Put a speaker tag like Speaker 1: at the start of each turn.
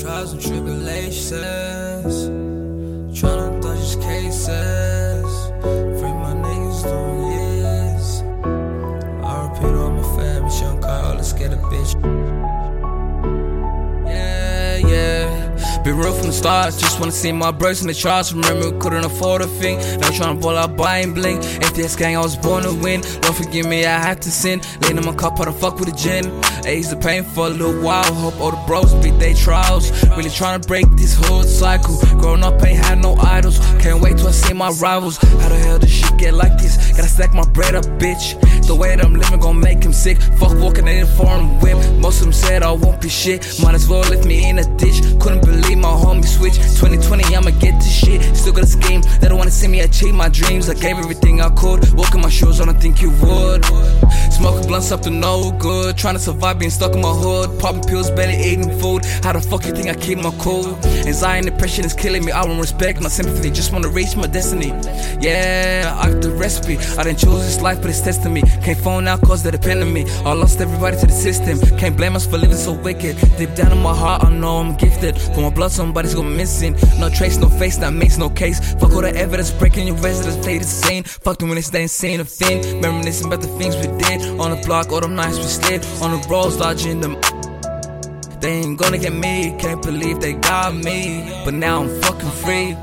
Speaker 1: trials and tribulations. Been real from the start, just wanna see my brothers in the charts. Remember, couldn't afford a thing. Now tryna ball out buying bling. FTS gang, I was born to win. Don't forgive me, I had to sin. Laying in my cup, how the fuck with a gin. I eased the pain for a little while. Hope all the bros beat their trials. Really tryna break this hood cycle. Growing up, ain't had no idols. Can't wait till I see my rivals. How the hell does shit get like this? Gotta stack my bread up, bitch. The way that I'm living gon' make him sick. Fuck walking in a foreign whip. Most of them said I won't be shit. Might as well lift me in a ditch. Couldn't switch. 2020, I'ma get this shit. Still got a scheme. They don't wanna see me achieve my dreams. I gave everything I could. Walking my shoes, I don't think you would. Smoking blunts up to no good. Trying to survive being stuck in my hood. Popping pills, barely eating food. How the fuck you think I keep my cool? Anxiety and depression is killing me. I want respect, not sympathy. Just wanna reach my destiny. Yeah, I the recipe. I didn't choose this life, but it's testing me. Can't phone out cause they depend on me. I lost everybody to the system. Can't blame us for living so wicked. Deep down in my heart, I know I'm gifted. For my blood, somebody's going missing. No trace, no face, that makes no case. Fuck all the evidence, breaking your residence, play the same. Fuck them when it's that insane of thing. Reminiscing about the things we did. On the block, all them nights we slid. On the roads, dodging them. They ain't gonna get me, can't believe they got me. But now I'm fucking free.